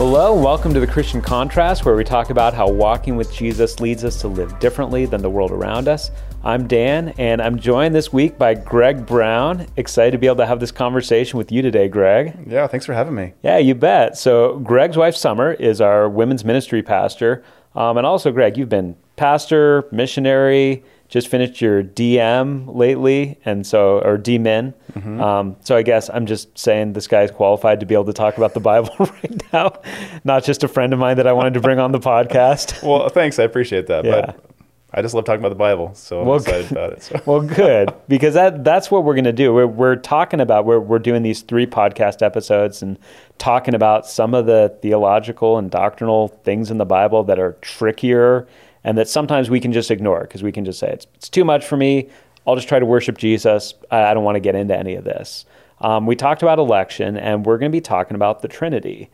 Hello, and welcome to the Christian Contrast, where we talk about how walking with Jesus leads us to live differently than the world around us. I'm Dan, and I'm joined this week by Greg Brown. Excited to be able to have this conversation with you today, Greg. Yeah, thanks for having me. Yeah, you bet. So, Greg's wife, Summer, is our women's ministry pastor. Um, and also, Greg, you've been pastor, missionary, just finished your DM lately, and so or DMin. Mm-hmm. Um, so I guess I'm just saying this guy's qualified to be able to talk about the Bible right now, not just a friend of mine that I wanted to bring on the podcast. well, thanks, I appreciate that. Yeah. But I just love talking about the Bible, so I'm well, excited good. about it. So. well, good because that that's what we're going to do. We're, we're talking about we're we're doing these three podcast episodes and talking about some of the theological and doctrinal things in the Bible that are trickier and that sometimes we can just ignore because we can just say it's, it's too much for me. I'll just try to worship Jesus. I, I don't want to get into any of this. Um, we talked about election, and we're going to be talking about the Trinity,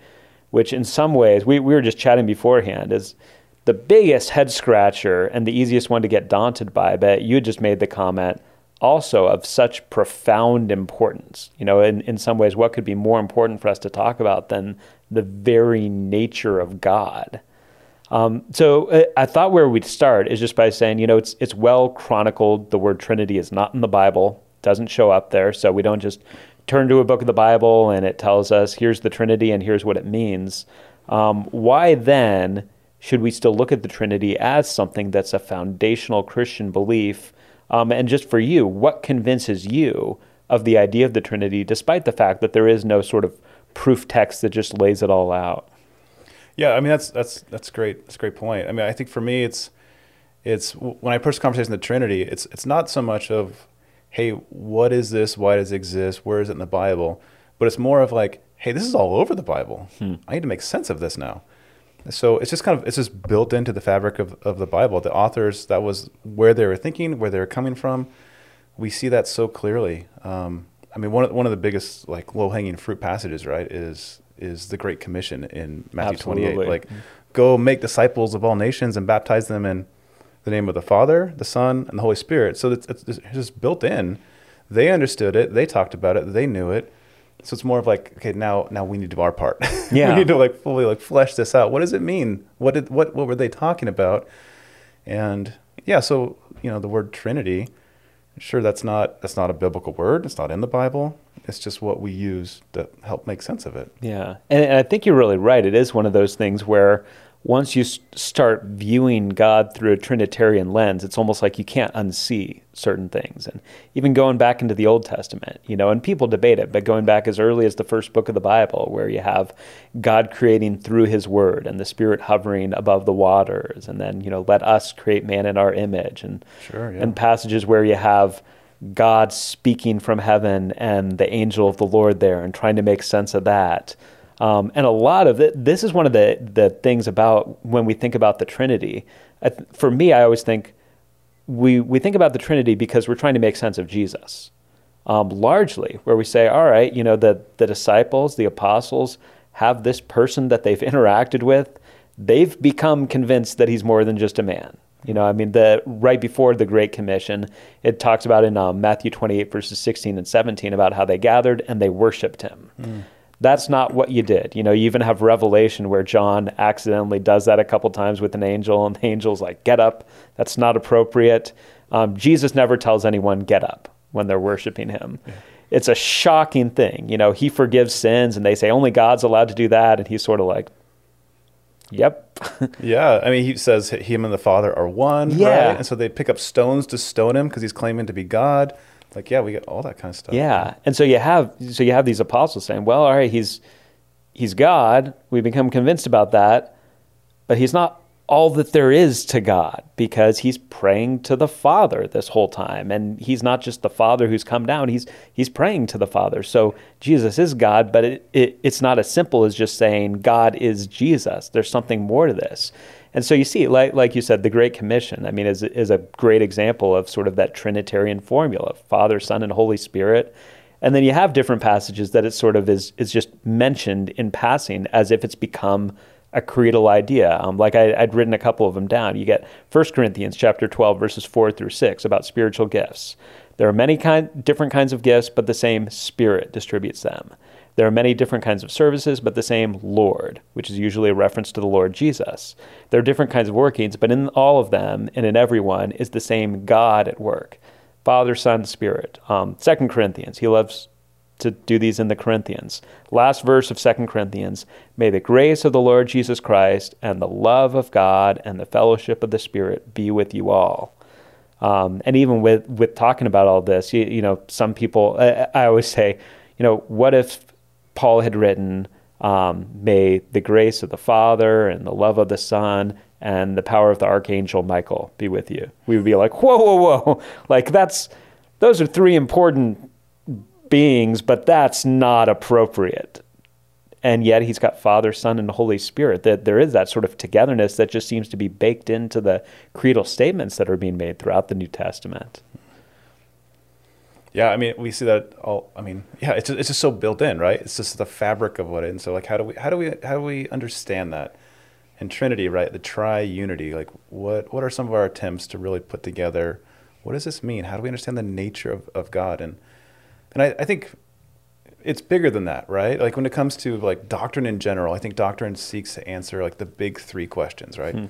which in some ways we, we were just chatting beforehand is the biggest head scratcher and the easiest one to get daunted by. But you had just made the comment also of such profound importance. You know, in, in some ways, what could be more important for us to talk about than the very nature of God? Um, so uh, I thought where we'd start is just by saying, you know, it's it's well chronicled. The word Trinity is not in the Bible, doesn't show up there, so we don't just turn to a book of the Bible and it tells us here's the Trinity and here's what it means. Um, why then should we still look at the Trinity as something that's a foundational Christian belief? Um, and just for you, what convinces you of the idea of the Trinity, despite the fact that there is no sort of proof text that just lays it all out? Yeah, I mean that's that's that's great. That's a great point. I mean, I think for me, it's it's when I approach the conversation the Trinity, it's it's not so much of, hey, what is this? Why does it exist? Where is it in the Bible? But it's more of like, hey, this is all over the Bible. Hmm. I need to make sense of this now. So it's just kind of it's just built into the fabric of, of the Bible. The authors that was where they were thinking, where they were coming from. We see that so clearly. Um, I mean, one of, one of the biggest like low hanging fruit passages, right, is is the Great Commission in Matthew Absolutely. 28. Like, go make disciples of all nations and baptize them in the name of the Father, the Son, and the Holy Spirit. So it's, it's just built in. They understood it. They talked about it. They knew it. So it's more of like, okay, now now we need to do our part. Yeah. we need to like fully like flesh this out. What does it mean? What did what what were they talking about? And yeah, so you know the word Trinity Sure, that's not that's not a biblical word. It's not in the Bible. It's just what we use to help make sense of it. Yeah, and, and I think you're really right. It is one of those things where once you start viewing God through a Trinitarian lens, it's almost like you can't unsee certain things. And even going back into the Old Testament, you know, and people debate it, but going back as early as the first book of the Bible, where you have God creating through his word and the Spirit hovering above the waters, and then, you know, let us create man in our image, and, sure, yeah. and passages where you have God speaking from heaven and the angel of the Lord there and trying to make sense of that. Um, and a lot of it, this is one of the, the things about when we think about the Trinity. for me, I always think we, we think about the Trinity because we're trying to make sense of Jesus. Um, largely, where we say, all right, you know, the, the disciples, the apostles have this person that they've interacted with. They've become convinced that he's more than just a man. You know, I mean, the right before the Great Commission, it talks about in um, Matthew 28, verses 16 and 17, about how they gathered and they worshipped him. Mm that's not what you did. You know, you even have Revelation where John accidentally does that a couple times with an angel, and the angel's like, get up. That's not appropriate. Um, Jesus never tells anyone, get up when they're worshiping him. Yeah. It's a shocking thing. You know, he forgives sins, and they say only God's allowed to do that. And he's sort of like, yep. yeah. I mean, he says him and the Father are one. Yeah. Right? And so they pick up stones to stone him because he's claiming to be God like yeah we get all that kind of stuff. Yeah. And so you have so you have these apostles saying well all right he's he's god. We become convinced about that. But he's not all that there is to god because he's praying to the father this whole time. And he's not just the father who's come down. He's he's praying to the father. So jesus is god but it, it it's not as simple as just saying god is jesus. There's something more to this and so you see, like, like you said, the Great Commission, I mean, is, is a great example of sort of that Trinitarian formula Father, Son, and Holy Spirit. And then you have different passages that it sort of is, is just mentioned in passing as if it's become a creedal idea. Um, like I, would written a couple of them down. You get 1 Corinthians chapter 12, verses 4 through 6 about spiritual gifts. There are many kind, different kinds of gifts, but the same Spirit distributes them. There are many different kinds of services, but the same Lord, which is usually a reference to the Lord Jesus. There are different kinds of workings, but in all of them and in every one is the same God at work Father, Son, Spirit. Um, Second Corinthians, he loves to do these in the Corinthians. Last verse of Second Corinthians May the grace of the Lord Jesus Christ and the love of God and the fellowship of the Spirit be with you all. Um, and even with, with talking about all this, you, you know, some people, I, I always say, you know, what if Paul had written, um, May the grace of the Father and the love of the Son and the power of the Archangel Michael be with you. We would be like, whoa, whoa, whoa. Like, that's, those are three important beings, but that's not appropriate. And yet he's got Father, Son, and Holy Spirit. That there is that sort of togetherness that just seems to be baked into the creedal statements that are being made throughout the New Testament. Yeah, I mean, we see that all. I mean, yeah, it's just, it's just so built in, right? It's just the fabric of what it. And so, like, how do we how do we how do we understand that? And Trinity, right? The tri-unity. Like, what what are some of our attempts to really put together? What does this mean? How do we understand the nature of, of God? And and I, I think it's bigger than that, right? Like when it comes to like doctrine in general, I think doctrine seeks to answer like the big three questions, right? Hmm.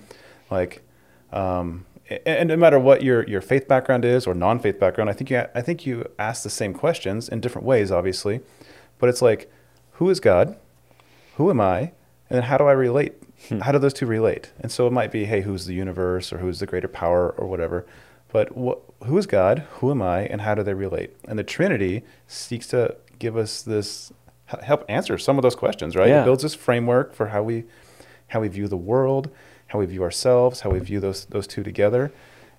Like, um, and no matter what your your faith background is or non-faith background, I think you I think you ask the same questions in different ways, obviously, but it's like, who is God? Who am I? And then how do I relate? Hmm. How do those two relate? And so it might be, hey, who's the universe or who's the greater power or whatever. But who is God? Who am I? And how do they relate? And the Trinity seeks to give us this help answer some of those questions, right? Yeah. It builds this framework for how we how we view the world, how we view ourselves, how we view those those two together,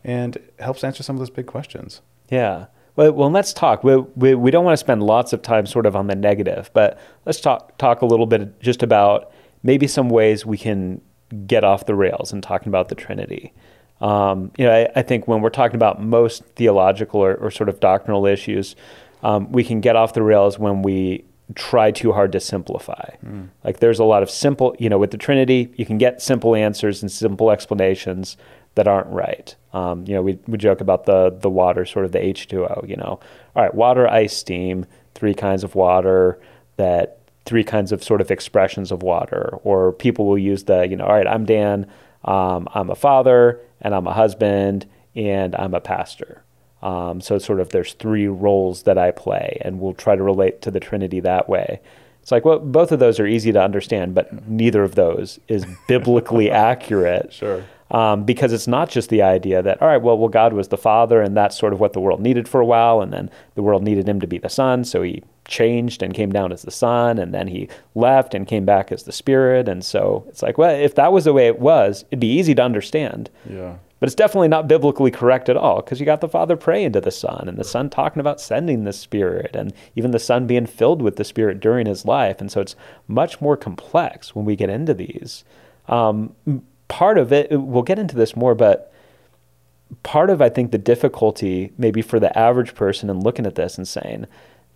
and helps answer some of those big questions. Yeah. Well, well let's talk. We, we, we don't want to spend lots of time sort of on the negative, but let's talk talk a little bit just about maybe some ways we can get off the rails in talking about the Trinity. Um, you know, I, I, think when we're talking about most theological or, or sort of doctrinal issues, um, we can get off the rails when we try too hard to simplify. Mm. Like there's a lot of simple, you know, with the Trinity, you can get simple answers and simple explanations that aren't right. Um, you know, we, we joke about the the water, sort of the H2O. You know, all right, water, ice, steam, three kinds of water that three kinds of sort of expressions of water. Or people will use the, you know, all right, I'm Dan, um, I'm a father, and I'm a husband, and I'm a pastor. Um, so sort of there's three roles that I play, and we'll try to relate to the Trinity that way. It's like, well, both of those are easy to understand, but neither of those is biblically accurate. Sure. Um, because it's not just the idea that, all right, well, well, God was the Father, and that's sort of what the world needed for a while, and then the world needed him to be the Son, so he changed and came down as the Son, and then he left and came back as the Spirit. And so it's like, well, if that was the way it was, it'd be easy to understand. Yeah. But it's definitely not biblically correct at all because you got the Father praying to the Son and the Son talking about sending the Spirit and even the Son being filled with the Spirit during his life. And so it's much more complex when we get into these. Um, part of it, we'll get into this more, but part of, I think, the difficulty maybe for the average person in looking at this and saying,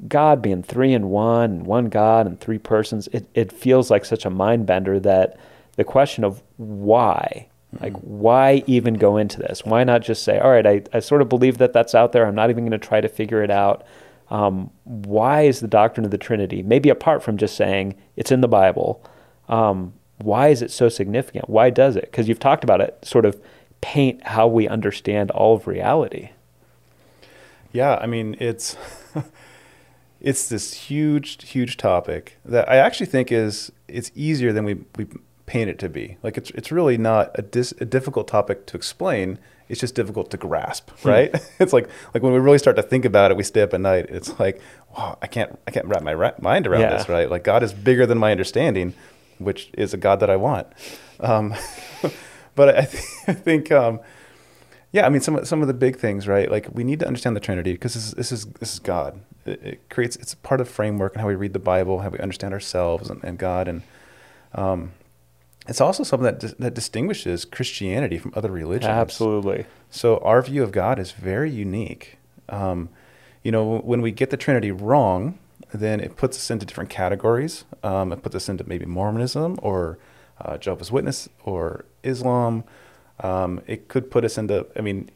God being three in one, and one God and three persons, it, it feels like such a mind bender that the question of why like, why even go into this? Why not just say, all right, I, I sort of believe that that's out there. I'm not even going to try to figure it out. Um, why is the doctrine of the Trinity, maybe apart from just saying it's in the Bible, um, why is it so significant? Why does it? Because you've talked about it, sort of paint how we understand all of reality. Yeah, I mean, it's. it's this huge, huge topic that I actually think is it's easier than we, we paint it to be. Like it's it's really not a, dis, a difficult topic to explain. It's just difficult to grasp, hmm. right? it's like like when we really start to think about it, we stay up at night. It's like, wow, I can't I can't wrap my ra- mind around yeah. this, right? Like God is bigger than my understanding, which is a God that I want. Um, but I, th- I think. Um, yeah, I mean some some of the big things, right? Like we need to understand the Trinity because this is this is this is God. It, it, creates it's part of framework and how we read the Bible, how we understand ourselves and, and God, and um, it's also something that that distinguishes Christianity from other religions. Absolutely. So our view of God is very unique. Um, you know, when we get the Trinity wrong, then it puts us into different categories. Um, it puts us into maybe Mormonism or uh, Jehovah's Witness or Islam. Um, it could put us into, I mean,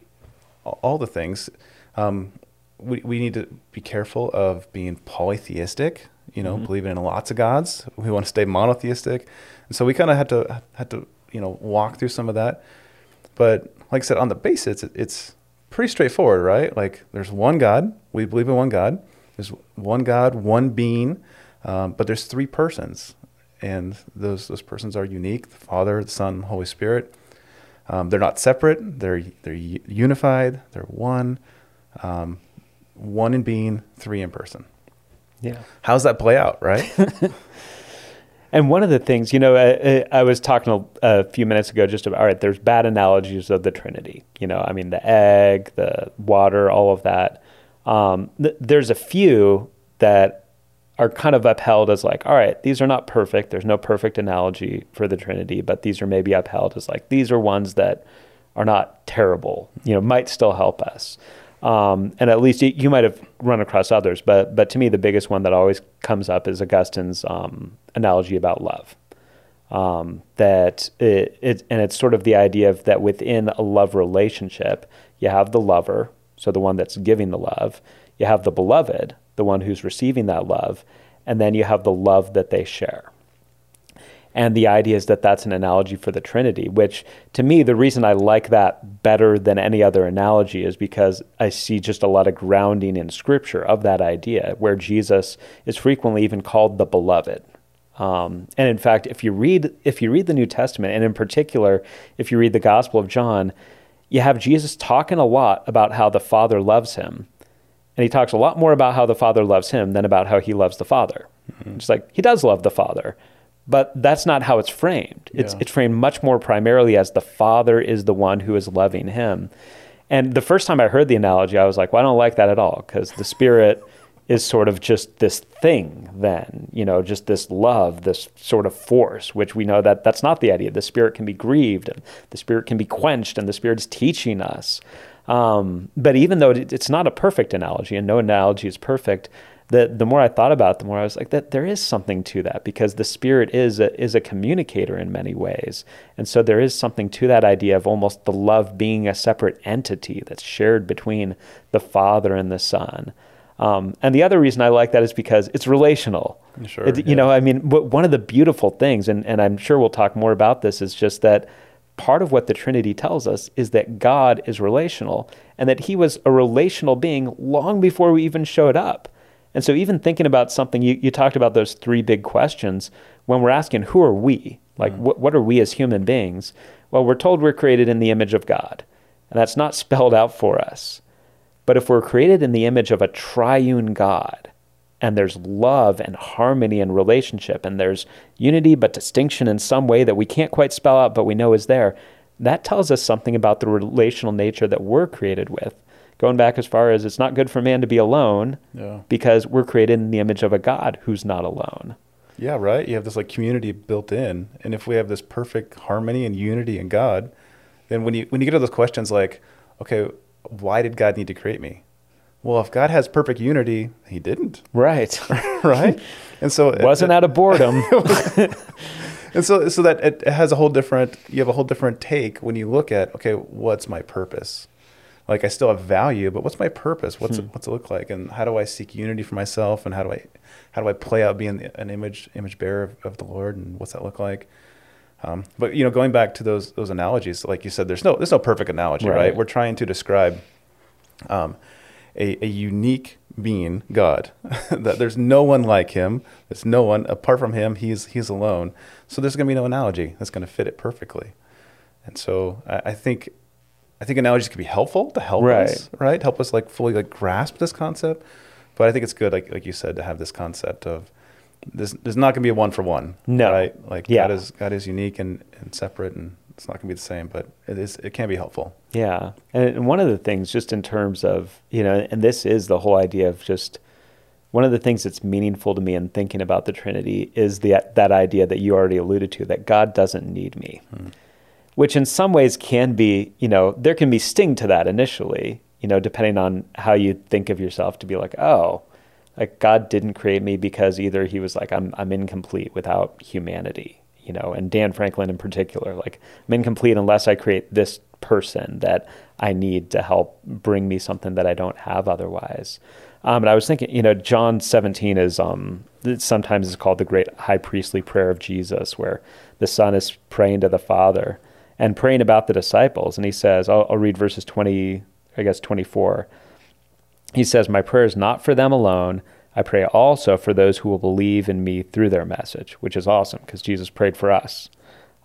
all the things. Um, we, we need to be careful of being polytheistic, you know, Mhm. believing in lots of gods. We want to stay monotheistic. And so we kind of had to, had to, you know, walk through some of that. But like I said, on the basis, it, it's pretty straightforward, right? Like there's one God. We believe in one God. There's one God, one being, um, but there's three persons. And those, those persons are unique, the Father, the Son, the Holy Spirit. Um, they're not separate. They're, they're unified. They're one. Um, one in being, three in person. Yeah. How's that play out, right? And one of the things, you know, I, I was talking a, a few minutes ago just about, all right, there's bad analogies of the Trinity. You know, I mean, the egg, the water, all of that. Um, th- there's a few that are kind of upheld as like, all right, these are not perfect. There's no perfect analogy for the Trinity, but these are maybe upheld as like, these are ones that are not terrible, you know, might still help us. Um, and at least you, might have run across others, but but to me the biggest one that always comes up is Augustine's um, analogy about love. Um, that it, it and it's sort of the idea of that within a love relationship, you have the lover, so the one that's giving the love, you have the beloved, the one who's receiving that love, and then you have the love that they share. And the idea is that that's an analogy for the Trinity, which to me, the reason I like that better than any other analogy is because I see just a lot of grounding in Scripture of that idea, where Jesus is frequently even called the beloved. Um, and in fact, if you read if you read the New Testament, and in particular, if you read the Gospel of John, you have Jesus talking a lot about how the Father loves him, and he talks a lot more about how the Father loves him than about how he loves the Father. Mm-hmm. It's like he does love the Father, but that's not how it's framed. It's Yeah. it's framed much more primarily as the Father is the one who is loving him. And the first time I heard the analogy, I was like, well, I don't like that at all because the Spirit is sort of just this thing then, you know, just this love, this sort of force, which we know that that's not the idea. The Spirit can be grieved and the Spirit can be quenched and the Spirit's teaching us. Um, but even though it's not a perfect analogy and no analogy is perfect, the the more I thought about it, the more I was like that there is something to that because the spirit is a, is a communicator in many ways, and so there is something to that idea of almost the love being a separate entity that's shared between the Father and the Son. Um, and the other reason I like that is because it's relational. Sure, It- you yeah. know, I mean, one of the beautiful things, and, and I'm sure we'll talk more about this, is just that part of what the Trinity tells us is that God is relational and that he was a relational being long before we even showed up. And so, even thinking about something, you, you talked about those three big questions. When we're asking, who are we? Like, mm-hmm. what, what are we as human beings? Well, we're told we're created in the image of God. And that's not spelled out for us. But if we're created in the image of a triune God, and there's love and harmony and relationship, and there's unity but distinction in some way that we can't quite spell out but we know is there, that tells us something about the relational nature that we're created with. Going back as far as it's not good for man to be alone Yeah. because we're created in the image of a God who's not alone. Yeah, right. You have this like community built in, and if we have this perfect harmony and unity in God, then when you when you get to those questions like, okay, why did God need to create me? Well, if God has perfect unity, He didn't, Right. right? and so it- Wasn't out of boredom. and so so that it, it has a whole different you have a whole different take when you look at okay what's my purpose like i still have value but what's my purpose what's it, what's it look like and how do i seek unity for myself and how do i how do i play out being an image image bearer of, of the lord and what's that look like um, but you know going back to those those analogies like you said there's no there's no perfect analogy right, Right. we're trying to describe um, a, a unique being, God. that there's no one like him. There's no one apart from him. He's he's alone. So there's going to be no analogy that's going to fit it perfectly. And so I, I think I think analogies can be helpful to help Right. us, right? Help us like fully like grasp this concept. But I think it's good, like like you said, to have this concept of this. There's not going to be a one for one. No. right? Like Yeah. God is God is unique and, and separate, and it's not going to be the same. But it is. It can be helpful. Yeah. And one of the things, just in terms of, you know, and this is the whole idea of just one of the things that's meaningful to me in thinking about the Trinity is the, that idea that you already alluded to that God doesn't need me, hmm. Which in some ways can be, you know, there can be sting to that initially, you know, depending on how you think of yourself to be like, oh, like God didn't create me because either he was like, I'm, I'm incomplete without humanity, you know, and Dan Franklin in particular, like I'm incomplete unless I create this person that I need to help bring me something that I don't have otherwise. Um, and I was thinking, you know, John 17 is um, sometimes is called the great high priestly prayer of Jesus, where the Son is praying to the Father and praying about the disciples. And he says, I'll, I'll read verses 20, I guess 24. He says, My prayer is not for them alone. I pray also for those who will believe in me through their message, which is awesome because Jesus prayed for us.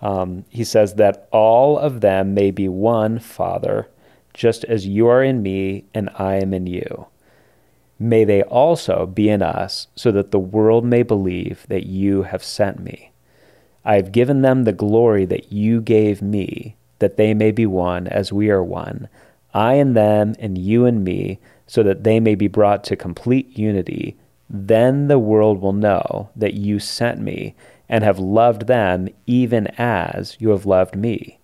Um, he says that all of them may be one, Father, just as you are in me and I am in you. May they also be in us, so that the world may believe that you have sent me. I have given them the glory that you gave me, that they may be one as we are one, I and them, and you and me, so that they may be brought to complete unity. Then the world will know that you sent me and have loved them even as you have loved me.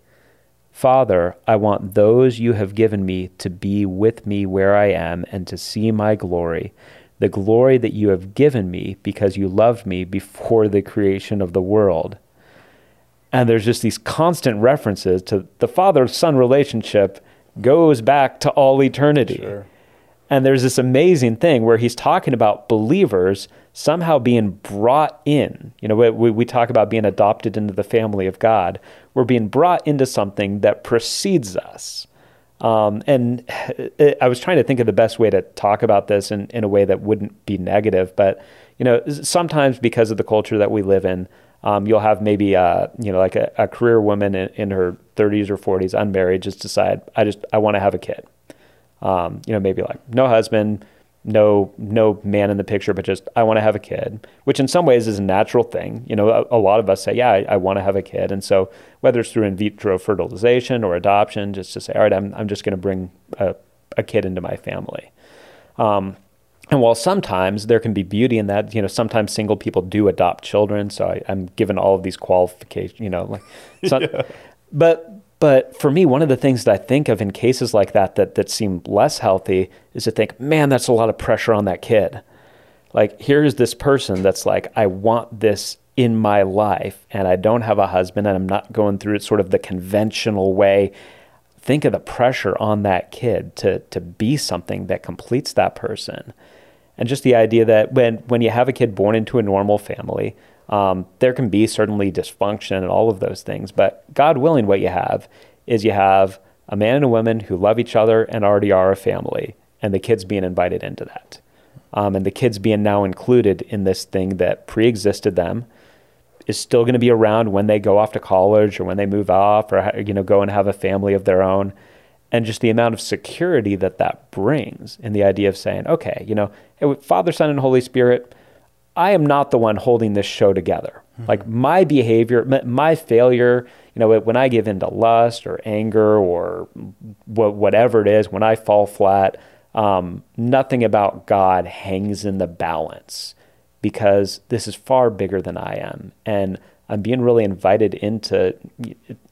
Father, I want those you have given me to be with me where I am and to see my glory, the glory that you have given me because you loved me before the creation of the world. And there's just these constant references to the father son relationship goes back to all eternity. Sure. And there's this amazing thing where he's talking about believers somehow being brought in. You know, we, we talk about being adopted into the family of God. We're being brought into something that precedes us. Um, and it, I was trying to think of the best way to talk about this in, in a way that wouldn't be negative. But, you know, sometimes because of the culture that we live in, um, you'll have maybe, a, you know, like a, a career woman in, in, her 30s or 40s, unmarried, just decide, I just, I want to have a kid. Um, you know, maybe like no husband, no no man in the picture, but just I want to have a kid, which in some ways is a natural thing. You know, a, a lot of us say, yeah, I, I want to have a kid, and so whether it's through in vitro fertilization or adoption, just to say, all right, I'm I'm just going to bring a, a kid into my family. Um, and while sometimes there can be beauty in that, you know, sometimes single people do adopt children. So I, am given all of these qualifications, you know, like, so, yeah. but but for me, one of the things that I think of in cases like that, that that seem less healthy is to think, man, that's a lot of pressure on that kid. Like here's this person that's like, I want this in my life, and I don't have a husband, and I'm not going through it sort of the conventional way. Think of the pressure on that kid to to be something that completes that person, and just the idea that when when you have a kid born into a normal family, um, there can be certainly dysfunction and all of those things, but God willing, what you have is you have a man and a woman who love each other and already are a family, and the kids being invited into that. Um, and the kids being now included in this thing that pre existed them is still going to be around when they go off to college or when they move off or you know go and have a family of their own and just the amount of security that that brings in the idea of saying okay you know father son and holy spirit I am not the one holding this show together. Mm-hmm. Like my behavior, my failure, you know, when I give into lust or anger or whatever it is, when I fall flat, um, nothing about God hangs in the balance because this is far bigger than I am. And I'm being really invited into,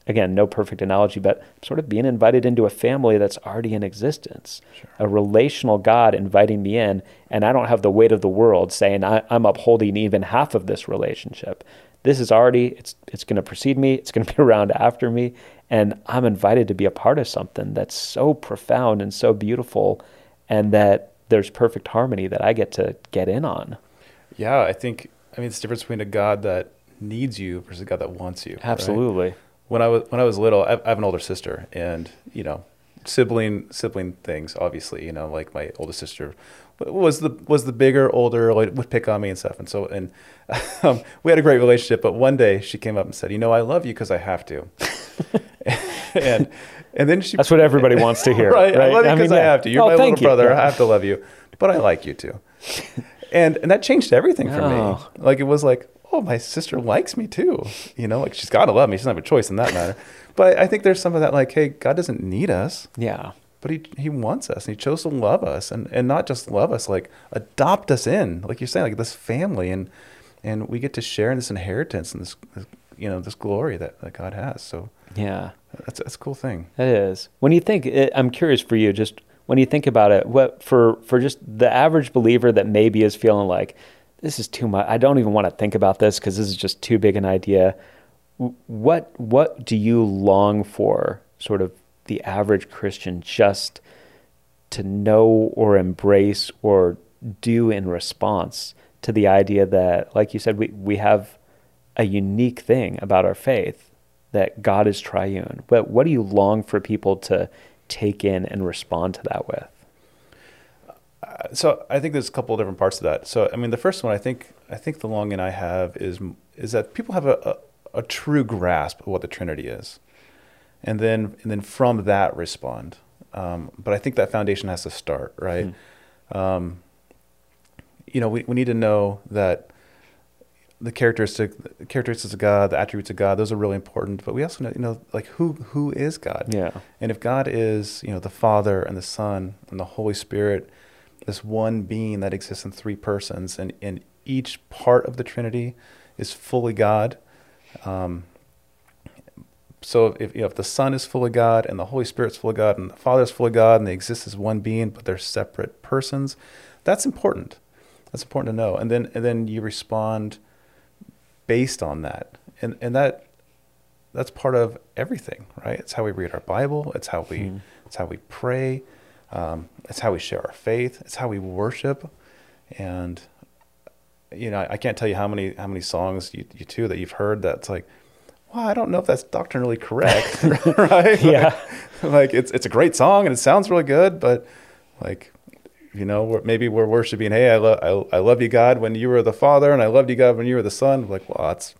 again, no perfect analogy, but sort of being invited into a family that's already in existence, sure. a relational God inviting me in, and I don't have the weight of the world saying I, am upholding even half of this relationship. This is already it's it's going to precede me. It's going to be around after me, and I'm invited to be a part of something that's so profound and so beautiful, and that there's perfect harmony that I get to get in on. Yeah, I think I mean it's the difference between a God that needs you versus a God that wants you. Absolutely. Right? When I was when I was little, I, I have an older sister, and you know, sibling sibling things. Obviously, you know, like my oldest sister was the was the bigger, older, like, would pick on me and stuff. And so, and um, we had a great relationship. But one day, she came up and said, "You know, I love you because I have to." and and then she that's what everybody wants to hear, right? right? I love you because I, mean, I, have to. You're oh, my little brother. I have to love you, but I like you too. and and that changed everything for oh. me. Like it was like, oh, my sister likes me too. You know, like she's got to love me. She doesn't have a choice in that matter. but I think there's some of that, like, hey, God doesn't need us. Yeah. But he, he wants us and he chose to love us and, and not just love us, like adopt us in, like you're saying, like this family. And, and we get to share in this inheritance and this, this you know, this glory that, that God has. So, yeah, that's, that's a cool thing. It is. When you think, it, I'm curious for you, just when you think about it, what for, for just the average believer that maybe is feeling like, this is too much. I don't even want to think about this because this is just too big an idea. What what do you long for, sort of the average Christian just to know or embrace or do in response to the idea that, like you said, we, we have a unique thing about our faith that God is triune. But what do you long for people to take in and respond to that with? Uh, so I think there's a couple of different parts to that. So I mean, the first one I think I think the longing I have is is that people have a, a, a true grasp of what the Trinity is, and then and then from that respond. Um, but I think that foundation has to start right. Mm. Um, you know, we, we need to know that the characteristic the characteristics of God, the attributes of God, those are really important. But we also know, you know, like who who is God? Yeah. And if God is, you know, the Father and the Son and the Holy Spirit, this one being that exists in three persons, and, and each part of the Trinity is fully God. Um, so if you know if the Son is fully God and the Holy Spirit's fully God and the Father is fully God and they exist as one being, but they're separate persons, that's important. That's important to know. And then and then you respond based on that. And and that that's part of everything, right? It's how we read our Bible. It's how we mm. it's how we pray. Um, it's how we share our faith. It's how we worship. And you know, I, can't tell you how many how many songs you, you two that you've heard that's like, well, I don't know if that's doctrinally correct, right? Yeah. Like, like it's it's a great song and it sounds really good, but like you know, maybe we're worshiping, hey, I, lo- I, I love you, God, when you were the Father, and I loved you, God, when you were the Son. Like, well, that's,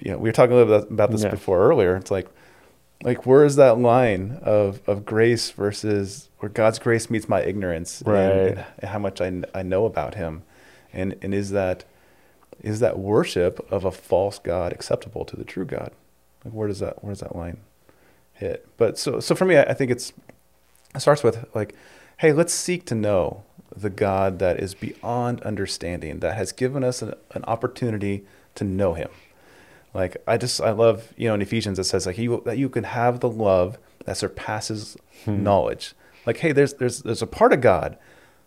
you know, we were talking a little bit about this yeah. before earlier. It's like, like, where is that line of, of grace versus where God's grace meets my ignorance right. and, and how much I, I know about Him, and and is that is that worship of a false God acceptable to the true God? Like, where does that where does that line hit? But so so for me, I, I think it's it starts with like hey, let's seek to know the God that is beyond understanding, that has given us an, an opportunity to know Him. Like I just I love you know in Ephesians it says like you, that you can have the love that surpasses hmm. knowledge. Like hey, there's there's there's a part of God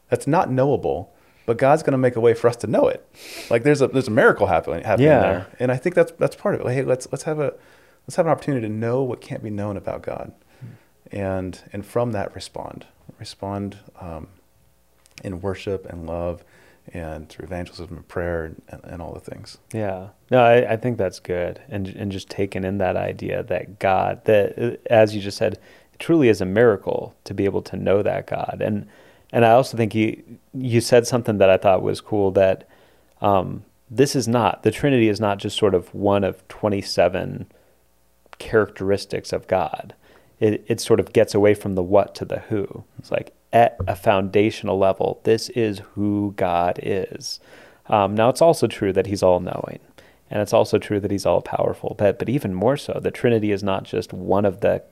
that's not knowable, but God's going to make a way for us to know it. Like there's a there's a miracle happening happening yeah. there, and I think that's that's part of it. Like, hey, let's let's have a let's have an opportunity to know what can't be known about God, and and from that respond respond um, in worship and love and through evangelism and prayer and, and all the things. Yeah, no, I, I, think that's good, and and just taking in that idea that God, that as you just said, truly is a miracle to be able to know that God, and and I also think you you said something that I thought was cool that um, this is not the Trinity is not just sort of one of twenty seven characteristics of God it, it sort of gets away from the what to the who. It's like at a foundational level, this is who God is. Um, now, it's also true that He's all knowing, and it's also true that He's all powerful. But but even more so, the Trinity is not just one of the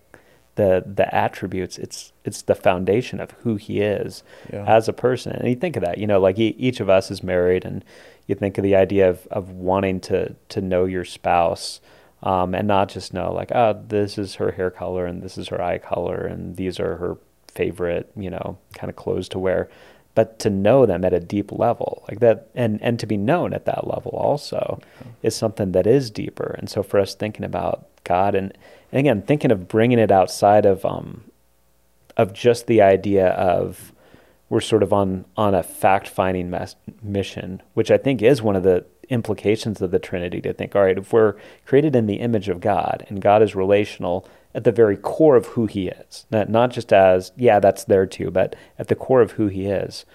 the the attributes. It's it's the foundation of who He is yeah. as a person. And you think of that, you know, like each of us is married, and you think of the idea of of wanting to to know your spouse um, and not just know like, oh, this is her hair color and this is her eye color and these are her favorite, you know, kind of clothes to wear, but to know them at a deep level like that, and and to be known at that level also is something that is deeper. And so for us thinking about God and, and again thinking of bringing it outside of um of just the idea of we're sort of on on a fact finding mission, which I think is one of the implications of the Trinity to think, all right, if we're created in the image of God and God is relational at the very core of who he is, not just as, yeah, that's there too, but at the core of who he is,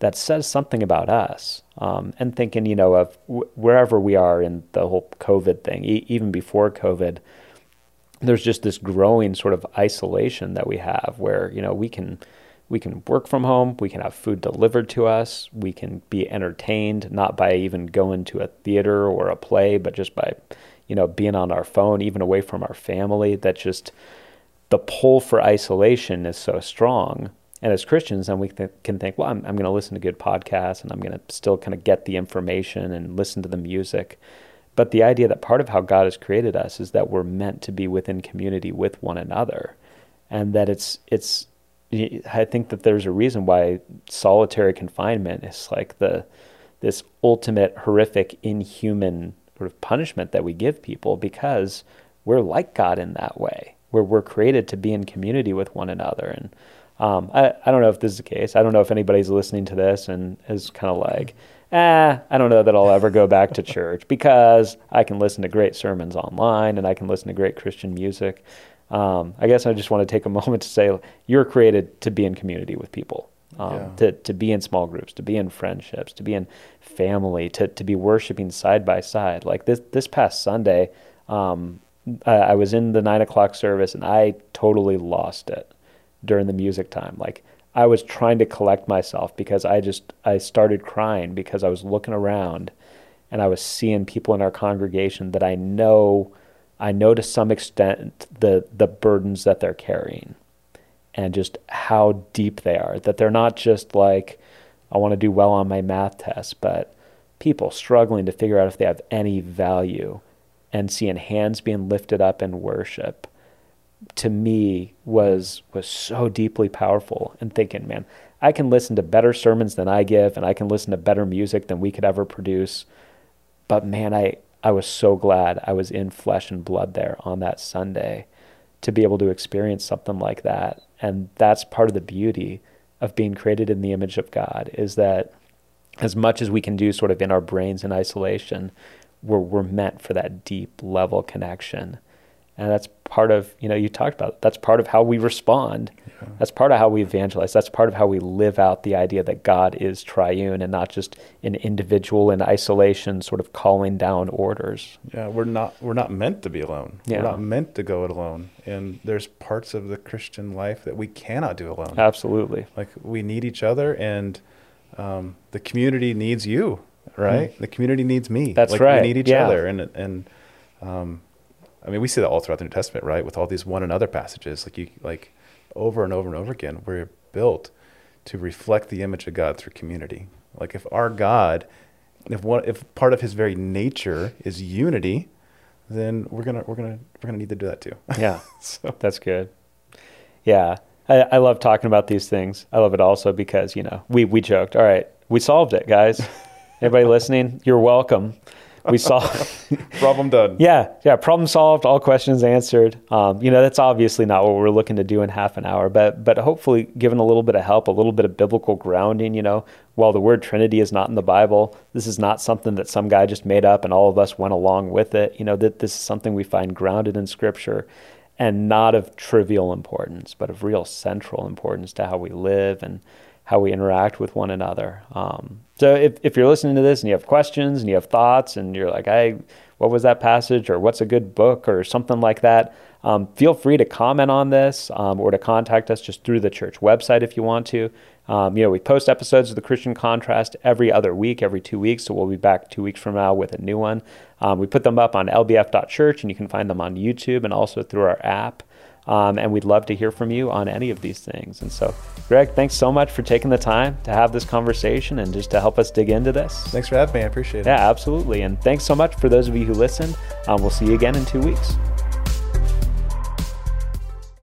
that says something about us. Um, and thinking, you know, of w- wherever we are in the whole COVID thing, e- even before COVID, there's just this growing sort of isolation that we have where, you know, we can we can work from home, we can have food delivered to us, we can be entertained not by even going to a theater or a play, but just by, you know, being on our phone, even away from our family. That just the pull for isolation is so strong. And as Christians, then we th- can think, well, I'm, I'm going to listen to good podcasts and I'm going to still kind of get the information and listen to the music. But the idea that part of how God has created us is that we're meant to be within community with one another, and that it's it's I think that there's a reason why solitary confinement is like the this ultimate horrific inhuman sort of punishment that we give people because we're like God in that way. where we're created to be in community with one another. And um, I, I don't know if this is the case. I don't know if anybody's listening to this and is kind of like, eh, I don't know that I'll ever go back to church because I can listen to great sermons online and I can listen to great Christian music. Um, I guess I just want to take a moment to say you're created to be in community with people, um, yeah. to, to be in small groups, to be in friendships, to be in family, to, to be worshiping side by side. Like this, this past Sunday, um, I, I was in the nine o'clock service and I totally lost it during the music time. Like I was trying to collect myself because I just I started crying because I was looking around and I was seeing people in our congregation that I know I know to some extent the the burdens that they're carrying and just how deep they are. That they're not just like I want to do well on my math test but people struggling to figure out if they have any value and seeing hands being lifted up in worship to me was was so deeply powerful and thinking man i can listen to better sermons than i give and i can listen to better music than we could ever produce. But man i i was so glad i was in flesh and blood there on that sunday to be able to experience something like that. And that's part of the beauty of being created in the image of god is that as much as we can do sort of in our brains in isolation we're, we're meant for that deep level connection and that's part of you know you talked about it. that's part of how we respond. Yeah. that's part of how we evangelize. That's part of how we live out the idea that god is triune and not just an individual in isolation sort of calling down orders. Yeah we're not we're not meant to be alone. Yeah. we're not meant to go it alone. And there's parts of the christian life that we cannot do alone. Absolutely. Like we need each other and um, the community needs you right? Mm the community needs me. That's like, right. we need each yeah. other. And and um, I mean, we see that all throughout the New Testament, right? With all these one another passages, like you, like over and over and over again, we're built to reflect the image of God through community. Like if our God, if one, if part of His very nature is unity, then we're gonna we're gonna we're gonna need to do that too. Yeah, so that's good. Yeah, I, I love talking about these things. I love it also because you know we we joked. All right, we solved it, guys. Everybody listening, you're welcome we saw problem done. Yeah, yeah, problem solved, all questions answered. Um, you know, that's obviously not what we're looking to do in half an hour, but but hopefully, given a little bit of help, a little bit of biblical grounding. You know, while the word Trinity is not in the Bible, this is not something that some guy just made up and all of us went along with it. You know, that this is something we find grounded in Scripture, and not of trivial importance, but of real central importance to how we live and how we interact with one another. Um, so if, if you're listening to this and you have questions and you have thoughts and you're like, I, what was that passage or what's a good book or something like that, um, feel free to comment on this um, or to contact us just through the church website if you want to. Um, you know, we post episodes of the Christian Contrast every other week, every two weeks. So we'll be back two weeks from now with a new one. Um, we put them up on lbf.church and you can find them on YouTube and also through our app. Um, and we'd love to hear from you on any of these things. And so, Greg, thanks so much for taking the time to have this conversation and just to help us dig into this. Thanks for having me. I appreciate it. Yeah, absolutely. And thanks so much for those of you who listened. Um, we'll see you again in two weeks.